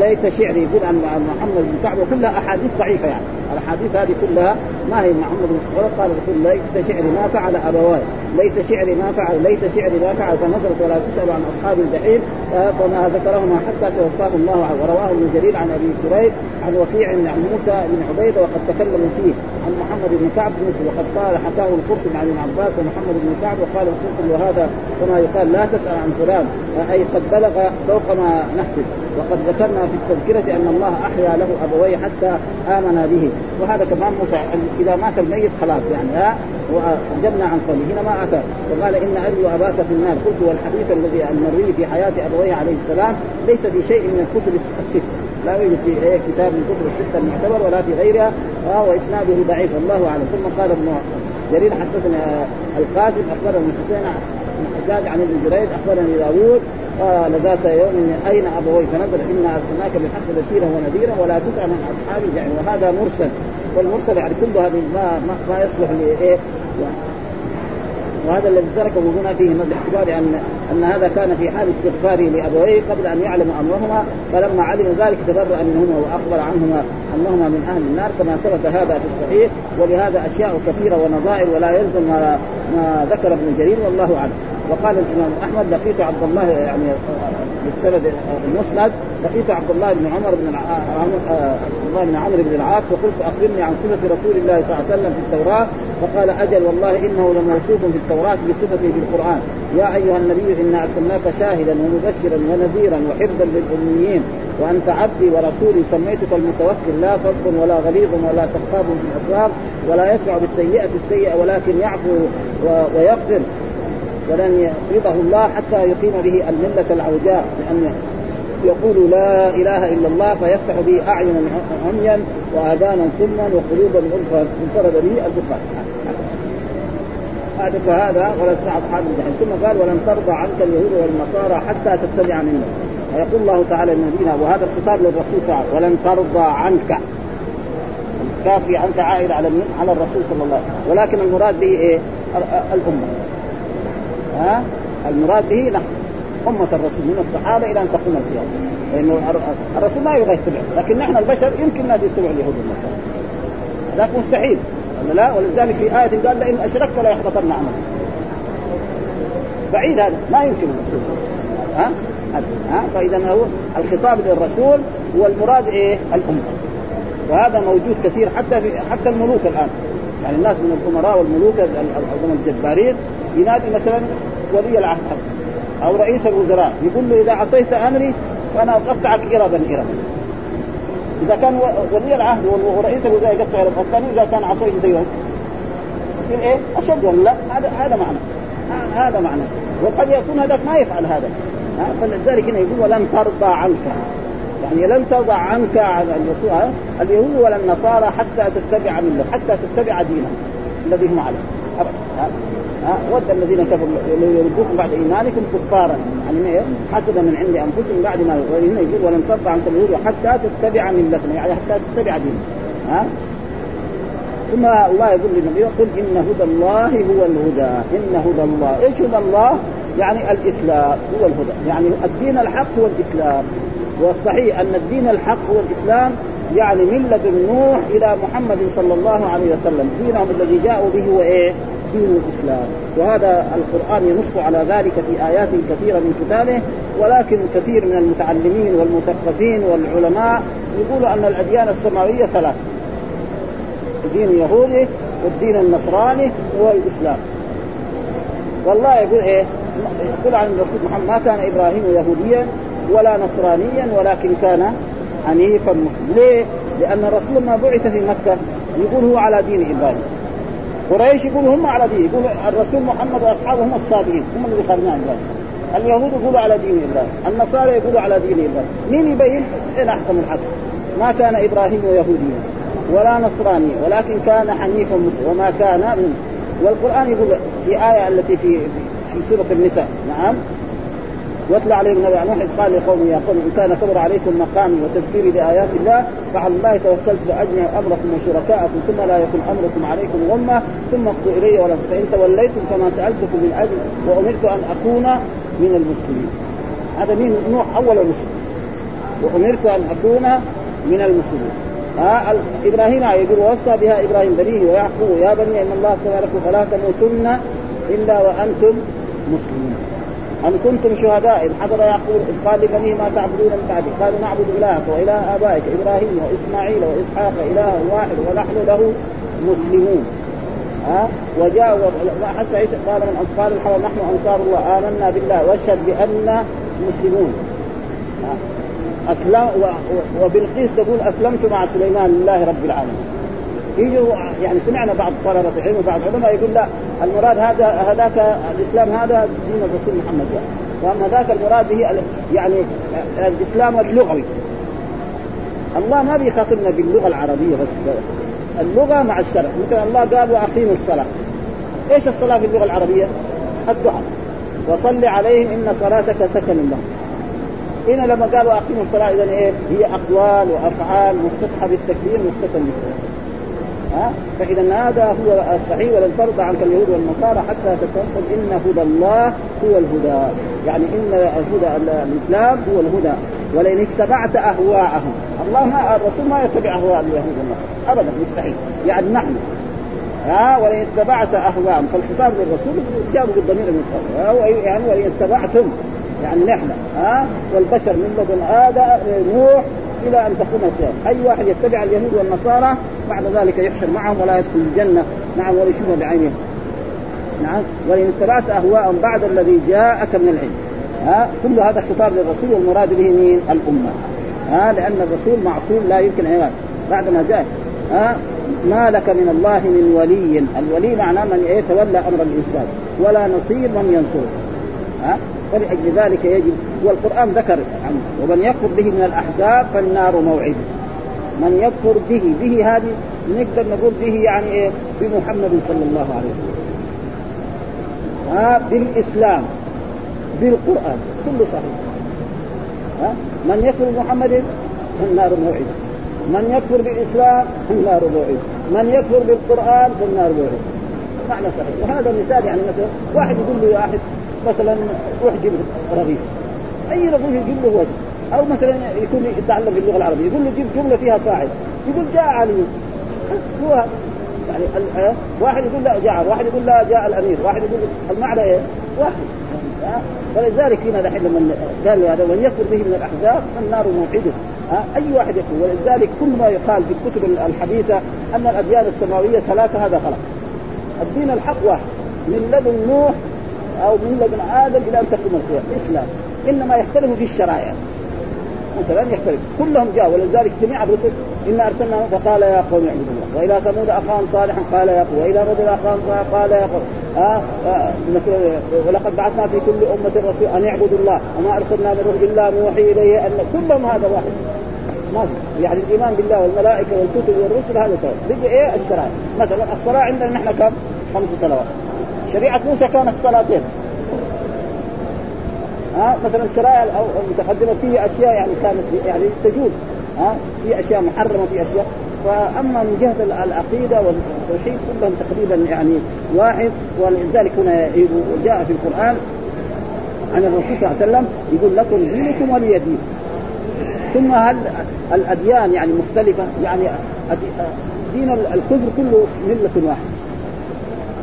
ليت شعري يقول عن محمد بن كعب وكلها أحاديث ضعيفة يعني. الأحاديث هذه كلها ما هي محمد بن قال رسول الله ليت شعري ما فعل أبواي ليت شعري ما فعل ليت شعري ما فعل فنظرت ولا تسال عن أصحاب الجحيم فما ذكرهما حتى توفاه الله ورواه ابن جرير عن أبي كريب عن وكيع عن موسى بن عبيده وقد تكلموا فيه عن محمد بن كعب وقد قال حكاه القرطبي عن ابن عباس ومحمد بن كعب وقال القرطبي وهذا كما يقال لا تسأل عن فلان أي قد بلغ فوق ما نحسب وقد ذكرنا في التذكرة أن الله أحيا له أبويه حتى آمن به. وهذا كمان موسى إذا مات الميت خلاص يعني ها؟ وجبنا عن قوله هنا ما أتى. وقال إن أبي وأباك في النار. قلت والحديث الذي المروي في حياة أبويه عليه السلام ليس في شيء من الكتب الستة لا يوجد في أي كتاب من كتب الستة المعتبر ولا في غيرها وإسناده ضعيف الله أعلم. ثم قال ابن جرير حدثنا القاسم أخبرنا الحسين الحجاج عن ابن جريج أخبرني داوود قال ذات يوم أين أبويك؟ فنزل إنا أرسلناك بالحق بشيرا ونذيرا ولا تسأل عن اصحاب يعني وهذا مرسل. والمرسل يعني كل هذه ما ما, ما يصلح لايه وهذا الذي تركه هنا فيه باعتبار ان أن هذا كان في حال استغفاره لأبويه قبل أن يعلم أمرهما فلما علم ذلك تبرأ منهما وأخبر عنهما أنهما من أهل النار كما ثبت هذا في الصحيح. ولهذا أشياء كثيرة ونظائر ولا يلزم ما, ما ذكر ابن جرير والله أعلم. وقال الإمام أحمد لقيت عبد الله يعني بالسند المسند لقيت عبد الله بن عمر بن عبد الله بن عمرو بن العاص وقلت أخبرني عن صفه رسول الله صلى الله عليه وسلم في التوراة فقال أجل والله إنه لموصوف في التوراة بصفته في القرآن. يا أيها النبي انا أرسلناك شاهدا ومبشرا ونذيرا وحفظا للأميين وأنت عبدي ورسولي سميتك المتوكل لا فظ ولا غليظ ولا سخاب في الاسواق ولا يدفع بالسيئة السيئة ولكن يعفو ويغفر. ولن يقبضه الله حتى يقيم به الملة العوجاء لأن يقول لا إله إلا الله فيفتح به أعينا عميا وآذانا سما وقلوبا غلفا. انفرد به البخاري. هذا فهذا ولا تسمع أصحاب الجحيم ثم قال ولن ترضى عنك اليهود والنصارى حتى تتبع منك ويقول الله تعالى لنبينا وهذا الخطاب للرسول صلى الله عليه وسلم. ولن ترضى عنك. كافي عنك عائد على على الرسول صلى الله عليه وسلم. ولكن المراد به إيه؟ الأمة. ها؟ المراد به نحن أمة الرسول من الصحابة إلى أن تقوم القيامة لأنه الرسول ما يبغى يتبع لكن نحن البشر يمكن الناس يتبعوا اليهود والنصارى. ذاك مستحيل ولا لا؟ ولذلك في آية قال لئن أشركت لا يحبطن عملك. بعيد هذا ما يمكن ها؟ ها؟ فإذا هو الخطاب للرسول والمراد إيه؟ الأمة. وهذا موجود كثير حتى في حتى الملوك الآن. يعني الناس من الأمراء والملوك الجبارين ينادي مثلا ولي العهد أو رئيس الوزراء يقول له إذا عصيت أمري فأنا أقطعك اربا اربا إذا كان ولي العهد ورئيس الوزراء يقطع اربا الثاني إذا كان عصيت زيهم يصير إيه؟ أشد ولا؟ لا؟ هذا هذا معنى. هذا معنى. وقد يكون هذاك ما يفعل هذا. فلذلك هنا يقول ولن ترضى عنك. يعني لن ترضى عنك اليهود ولا النصارى حتى تتبع منهم حتى تتبع دينهم الذي هم عليه. ود الذين كفروا يردوكم بعد إيمانكم كفارا. يعني؟ حسب من عند أنفسهم بعد ما وهنا يقول ولن ترضى عنك اليهود حتى تتبع ملتنا يعني حتى تتبع ديننا ها؟ ثم الله يقول للنبي قل إن هدى الله هو الهدى إن هدى الله. إيش هدى الله؟ يعني الإسلام هو الهدى. يعني الدين الحق هو الإسلام. والصحيح أن الدين الحق هو الإسلام يعني من لدن نوح إلى محمد صلى الله عليه وسلم. دينهم الذي جاءوا به هو إيه؟ دين الإسلام. وهذا القرآن ينص على ذلك في آيات كثيرة من كتابه ولكن كثير من المتعلمين والمثقفين والعلماء يقولوا أن الأديان السماوية ثلاث الدين اليهودي والدين النصراني والإسلام. والله يقول إيه؟ يقول عن الرسول محمد ما كان إبراهيم يهوديا ولا نصرانيا ولكن كان حنيفا مسلما. ليه؟ لأن الرسول ما بعث في مكة يقول هو على دين إبراهيم. قريش يقول هم على دين يقول الرسول محمد وأصحابه هم الصادقين هم اللي خرجنا اليهود يقولوا على دين إبراهيم النصارى يقولوا على دين إبراهيم. مين يبين؟ اين احكم الحق؟ ما كان إبراهيم يهوديا ولا نصراني ولكن كان حنيفا مسلما وما كان من. والقرآن يقول في آية التي في في سورة النساء نعم. واتل عليهم نبي نوح اذ قال لقومه يا قوم إن كان كبر عليكم مقامي وتذكيري بآيات الله فعلى الله توكلت فاجمع أمركم وشركاءكم ثم لا يكن أمركم عليكم غمة ثم اقضوا إلي ولا فإن توليتم كما سألتكم من أجل وأمرت أن أكون من المسلمين. هذا مين نوح أول المسلم وأمرت أن أكون من المسلمين. ها إبراهيم يقول ووصى بها إبراهيم بنيه ويعقوب يا بني إن الله سبحانه لكم فلا تموتن إلا وأنتم مسلمون. أم كنتم شهداء؟ إذ حضر يعقوب إذ قال لبنيه ما تعبدون من بعدي. قالوا نعبد إلهك وإله آبائك إبراهيم وإسماعيل وإسحاق إله واحد ونحن له مسلمون. ها؟ وجاء حتى قال من أنصار الحرم نحن أنصار الله. آمنا بالله. واشهد بأننا مسلمون. أسلم وبالقيس تقول أسلمت مع سليمان لله رب العالمين. يجوا يعني سمعنا بعض طلبة العلم وبعض العلماء يقول لا المراد هذا هذاك الإسلام هذا دين الرسول محمد. يعني. واما ذاك المراد به يعني الإسلام اللغوي. الله ما بيخاطبنا باللغة العربية بس. اللغة مع الشرع مثلا الله قال وأقيموا الصلاة. إيش الصلاة في اللغة العربية؟ الدعاء. وصل عليهم إن صلاتك سكن لهم. هنا لما قالوا اقيموا الصلاة اذا إيه؟ هي أقوال وأفعال مفتتحة بالتكبير مفتتحة بالتكبير. ها؟ فإذا هذا هو الصحيح ولن ترضى عنك اليهود والنصارى حتى تتوقف إن هدى الله هو الهدى. يعني إن الهدى الإسلام هو الهدى. ولئن اتبعت أهواءهم. الله ما الرسول ما يتبع أهواء اليهود والنصارى. ابدا مستحيل. يعني نحن. ها؟ ولئن اتبعت أهواءهم. فالخطاب للرسول جابوا بالضمير المتصل يعني ولئن اتبعتم. يعني نحن. ها؟ والبشر من لدن آدم نوح إلى أن تقوم القيامه، أي واحد يتبع اليهود والنصارى بعد ذلك يحشر معهم ولا يدخل الجنة، نعم ولا يشوفها بعينه. نعم ولئن اتبعت أهواءهم بعد الذي جاءك من العلم. ها كل هذا خطاب للرسول والمراد به مين؟ الأمة. ها لأن الرسول معصوم لا يمكن ان بعد ما جاء ها ما لك من الله من ولي، الولي معناه من يتولى أمر الإنسان ولا نصير من ينصره. ها فلأجل ذلك يجب. والقرآن ذكر عنه. ومن يكفر به من الأحزاب فالنار موعده من يكفر به به هذه نقدر نقول به يعني إيه؟ بمحمد صلى الله عليه وسلم. ها؟ بالإسلام. بالقرآن. كله صحيح. ها؟ من يكفر بمحمد فالنار موعده من يكفر بالإسلام فالنار موعده من يكفر بالقرآن فالنار موعده معنى صحيح. وهذا مثال يعني مثلا واحد يقول له واحد مثلا روح جيب رغيف. أي رغيف يجيب له وجه. أو مثلا يكون يتعلم باللغة العربية. يقول له جيب جملة فيها فاعل. يقول جاء علي. هو يعني ال... واحد يقول لا جاء. واحد يقول لا جاء الأمير. واحد يقول المعنى إيه؟ واحد. فلذلك هنا دحين لما قال هذا من يكفر به من الأحزاب فالنار موحده أي واحد يكفر ولذلك كل ما يقال في الكتب الحديثة أن الأديان السماوية ثلاثة هذا غلط. الدين الحق واحد. من لدن نوح أو من لدن آدم إلى أن تقوم القيامه الإسلام إنما يختلف في الشرائع. مثلا يختلف. كلهم جاءوا ولذلك جميع الرسل إنا ارسلنا فقال يا قوم اعبدوا الله. والى ثمود أخاهم صالحا قال يا قوم. والى رجل أخاهم قال يا قوم. آه آه ولقد بعثنا في كل أمة رسول أن اعبدوا الله. وما أرسلنا من رسل إلا نوحي إليه أن كلهم هذا واحد. ما في. يعني الإيمان بالله والملائكة والكتب والرسل هذا سواء. بقي إيه؟ الشرائع. مثلا الصلاة عندنا نحن كم؟ خمس صلوات. شريعة موسى كانت صلاتين. ها مثلا الشرائع المتقدمه فيه أشياء يعني كانت يعني تجوز. ها في أشياء محرمة في أشياء. فأما من جهة العقيدة والتوحيد كلهم تقريبا يعني واحد. ولذلك هنا جاء في القرآن عن الرسول صلى الله عليه وسلم يقول لكم دينكم ولي دين. ثم هل الأديان يعني مختلفة؟ يعني دين الكفر كله ملة واحدة.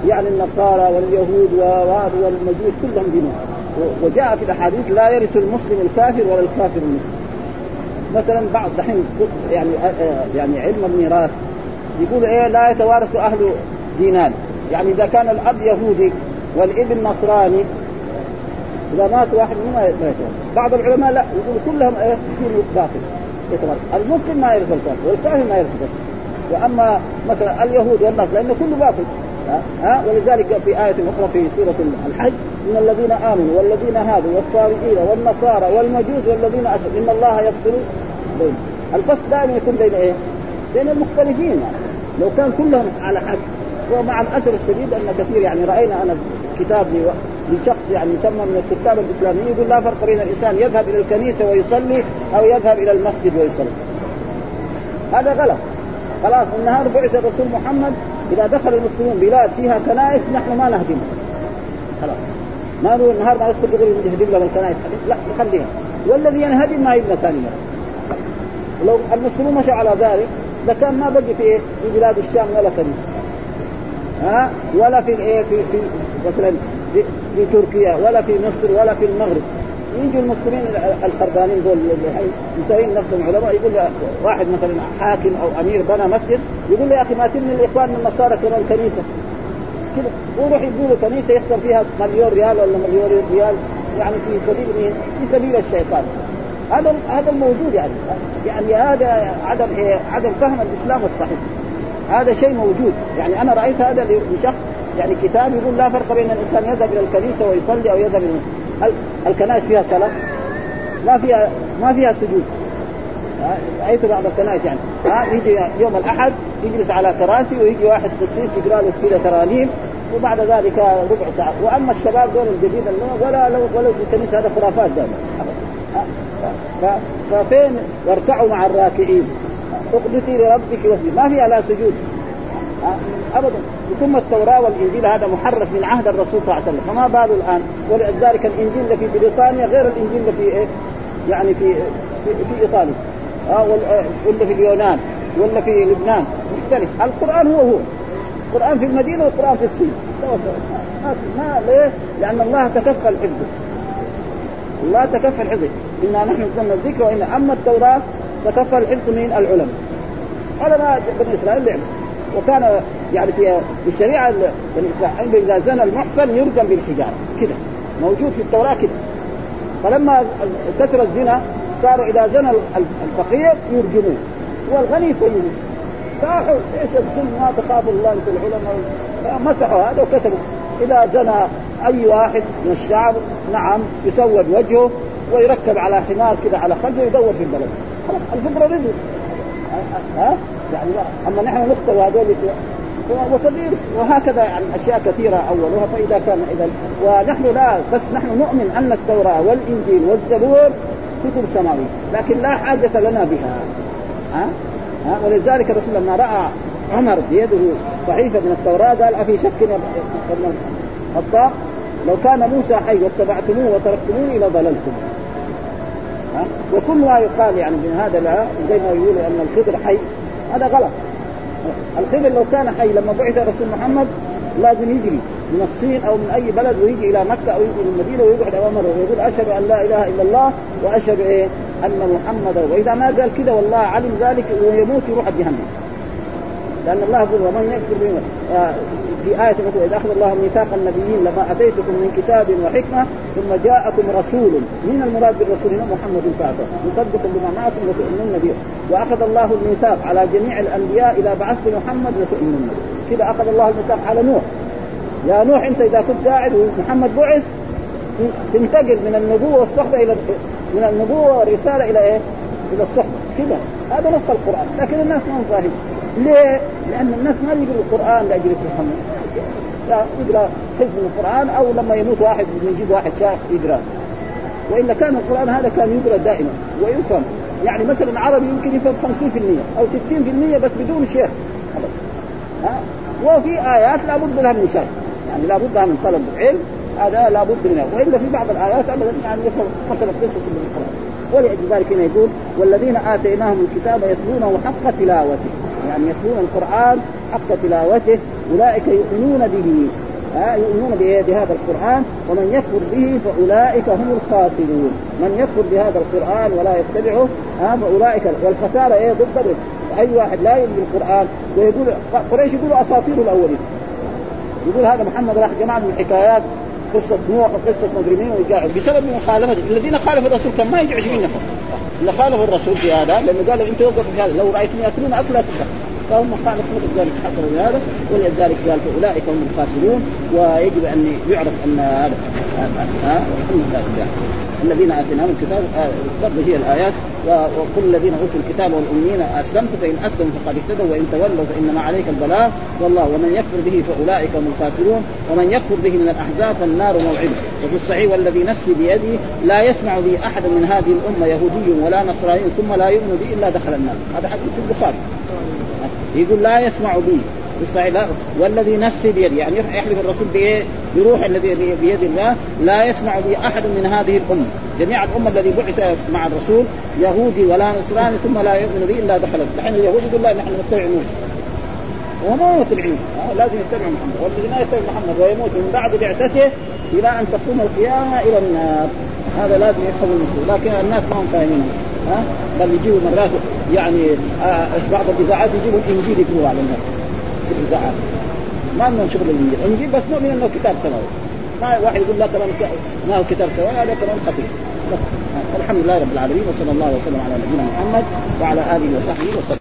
يعني النصارى واليهود والمجوس كلهم دينهم. وجاء في الأحاديث لا يرث المسلم الكافر ولا الكافر المسلم. مثلا بعض دحين يعني يعني علم الميراث يقول إيه لا يتوارث أهل دينان. يعني إذا كان الأب يهودي والابن نصراني إذا مات واحد منهم ما يتوارث. بعض العلماء لا يقول كلهم إيه دين باطل يتوارث. المسلم ما يرث الكافر والكافر ما يرث الكافر. وأما مثلا اليهود والنصر لأنه كله باطل. ها؟ ولذلك في آية أخرى في سورة الحج إن الذين آمنوا والذين هادوا والصابئين والنصارى والمجوس والذين أشركوا إن الله يفصل بين الفصل دائما يكون بين إيه؟ بين المختلفين. يعني. لو كان كلهم على حد ومع الأسف الشديد أن كثير يعني رأينا أنا كتاب لشخص يعني يسمى من الكتاب الإسلاميين يقول لا فرق بين الإنسان يذهب إلى الكنيسة ويصلي أو يذهب إلى المسجد ويصلي. هذا غلط. خلاص النهار بعث الرسول محمد إذا دخل المسلمون بلاد فيها كنائس نحن ما نهدمها خلاص. ما نقول النهار ما يدخل يقول نهدم لهم الكنائس. لا نخليها والذي ينهدم ما يبنى ثاني لو المسلمون مشوا على ذلك لكان ما بقي في إيه؟ في بلاد الشام ولا كنيسه ها؟ ولا في إيه؟ في في مثلا في, في تركيا ولا في مصر ولا في المغرب. يجوا المسلمين الخربانين دول مسوين نفسهم. علماء يقول واحد مثلا حاكم أو أمير بنى مسجد يقول له يا أخي ما تبني الإخوان من النصارى كمان كنيسة. كذا ويروح يبنوا كنيسة يخسر فيها مليون ريال ولا مليون ريال يعني في سبيل مين؟ في سبيل الشيطان. هذا هذا الموجود يعني. يعني هذا عدم؟ عدم فهم الإسلام الصحيح. هذا شيء موجود. يعني أنا رأيت هذا لشخص يعني كتاب يقول لا فرق بين الإنسان يذهب إلى الكنيسة ويصلي أو يذهب إلى الكنائس فيها صلاة؟ ما فيها ما فيها سجود. رايت بعض الكنائس يعني؟ ها؟ يجي يوم الأحد يجلس على كراسي ويجي واحد قسيس يقرأ له كذا ترانيم وبعد ذلك ربع ساعة. وأما الشباب دول الجديد ولا لو ولو في الكنيسة هذا خرافات دائما. ففين؟ واركعوا مع الراكعين. اقدسي لربك واسجدي ما فيها لا سجود. ابدا. ثم التوراة والإنجيل هذا محرف من عهد الرسول صلى الله عليه وسلم. فما باله الآن؟ ولذلك الإنجيل اللي في بريطانيا غير الإنجيل اللي في إيه؟ يعني في في, في إيطاليا. آه ولا في اليونان ولا في لبنان. مختلف. القرآن هو هو. القرآن في المدينة والقرآن في الصين. ما ليه؟ لأن الله تكفل حفظه الله تكفل حفظه إنا نحن نزلنا الذكر وان أما التوراة تكفل حفظ من العلماء. علماء بني إسرائيل لعبوا. وكان يعني في الشريعه الاسلام إذا زنى المحصن يرجم بالحجارة. كده. موجود في التوراة كده. فلما كثر الزنا صاروا إذا زنى الفقير يرجموه والغني يسيبوه صاحوا إيش الظلم ما تخاف الله في العلماء. مسحوا هذا وكتبوا إذا زنى أي واحد من الشعب نعم يسود وجهه ويركب على حمار كده على خلفه ويدور في البلد. خلاص الفقره رجل ها؟ يعني أما نحن نقتل هذول وكثير وهكذا يعني أشياء كثيرة أولها. فإذا كان إذا ونحن لا بس نحن نؤمن أن التوراة والإنجيل والزبور كتب سماوية لكن لا حاجة لنا بها. ها؟ ها؟ ولذلك الرسول لما رأى عمر بيده صحيفه من التوراة قال أفي شك ابن الخطاب لو كان موسى حي واتبعتموه وتركتموه لضللتم وكل ما يقال يعني من هذا لا زي ما يقولوا أن الخضر حي هذا غلط. الخضر لو كان حي لما بعث الرسول محمد لازم يجري من الصين أو من أي بلد ويجي إلى مكة أو يجي المدينة ويقعد امامه ويقول أشهد أن لا إله إلا الله وأشهد إيه؟ أن محمدا وإذا ما قال كذا والله علم ذلك ويموت يروح جهنم لأن الله يقول ومن يكفر آه، في آية مثل إذا أخذ الله ميثاق النبيين لما أتيتكم من كتاب وحكمة ثم جاءكم رسول من المراد بالرسول هنا محمد فاعته مصدق بما معكم لتؤمنون به. وأخذ الله الميثاق على جميع الأنبياء إذا بعثت محمد لتؤمنون به كذا أخذ الله الميثاق على نوح. يا نوح أنت إذا كنت قاعد ومحمد بعث تنتقل من النبوة والصحبة إلى من النبوة والرسالة إلى إيه؟ إلى الصحبة. كذا. هذا نص القرآن. لكن الناس ما هم فاهمين. ليه؟ لأن الناس ما يقروا القرآن لأجل محمد. يقرا حزب من القرآن أو لما يموت واحد يجيب واحد شاف يقرأ. وإلا كان القرآن هذا كان يقرأ دائما ويفهم. يعني مثلا عربي يمكن يفهم 50% أو 60% بس بدون شيخ. ها؟ وفي آيات لابد لها من شيخ يعني لابد لها من طلب العلم. هذا لابد منه. وإلا في بعض الآيات ابدا يعني يفهم مثلا قصة من القرآن. ولأجل ذلك هنا يقول والذين آتيناهم الكتاب يتلونه حق تلاوته. يعني يتلون القرآن حق تلاوته. أولئك يؤمنون به. ها يؤمنون بهذا القرآن ومن يكفر به فأولئك هم الخاسرون. من يكفر بهذا القرآن ولا يتبعه ها فأولئك والخسارة إيه؟ ضد أي واحد لا يؤمن بالقرآن ويقول قريش يقولوا أساطير الأولين. يقول هذا محمد راح جمع من الحكايات قصة نوح وقصة مجرمين ويقاعد بسبب مخالفته الذين خالفوا الرسول كان ما يجي 20 نفر. اللي خالفوا الرسول في هذا لأنه قالوا انت وقف في هذا. لو رأيتم يأكلون اكلا تفهم فهم خالفوا ذلك حصلوا بهذا ولذلك قال فأولئك هم الخاسرون ويجب أن يعرف أن هذا الذين آتيناهم الكتاب برضه هي الآيات وكل الذين أوتوا الكتاب والأميين أسلمت فإن أسلموا فقد اهتدوا وإن تولوا فإنما عليك البلاغ والله ومن يكفر به فأولئك هم الخاسرون ومن يكفر به من الأحزاب فالنار موعده. وفي الصحيح والذي نفسي بيده لا يسمع بي أحد من هذه الأمة يهودي ولا نصراني ثم لا يؤمن بي إلا دخل النار. هذا حديث البخاري. يقول لا يسمع بي. والذي نفسي بيده يعني يحلف الرسول بإيه؟ بروح الذي بيد الله. لا يسمع به أحد من هذه الأمة، جميع الأمة الذي بعث مع الرسول يهودي ولا نصراني ثم لا يؤمن به إلا دخل الحين اليهود يقول لا نحن نتبع موسى. وما يتبعون آه لازم يتبع محمد. والذي ما يتبع محمد ويموت من بعد بعثته إلى أن تقوم القيامة إلى النار. هذا لازم يفهم المسلم. لكن الناس ما هم فاهمين. ها؟ بل يجيبوا مرات يعني آه بعض الإذاعات يجيبوا الإنجيل يقولوا على الناس في الإذاعات. ما لنا شغل الإنجيل. الإنجيل بس نؤمن إنه كتاب سماوي ما واحد يقول لا كمان ما هو كتاب سماوي هذا كمان خطير. الحمد لله رب العالمين وصلى الله وسلم على نبينا محمد وعلى آله وصحبه وسلم.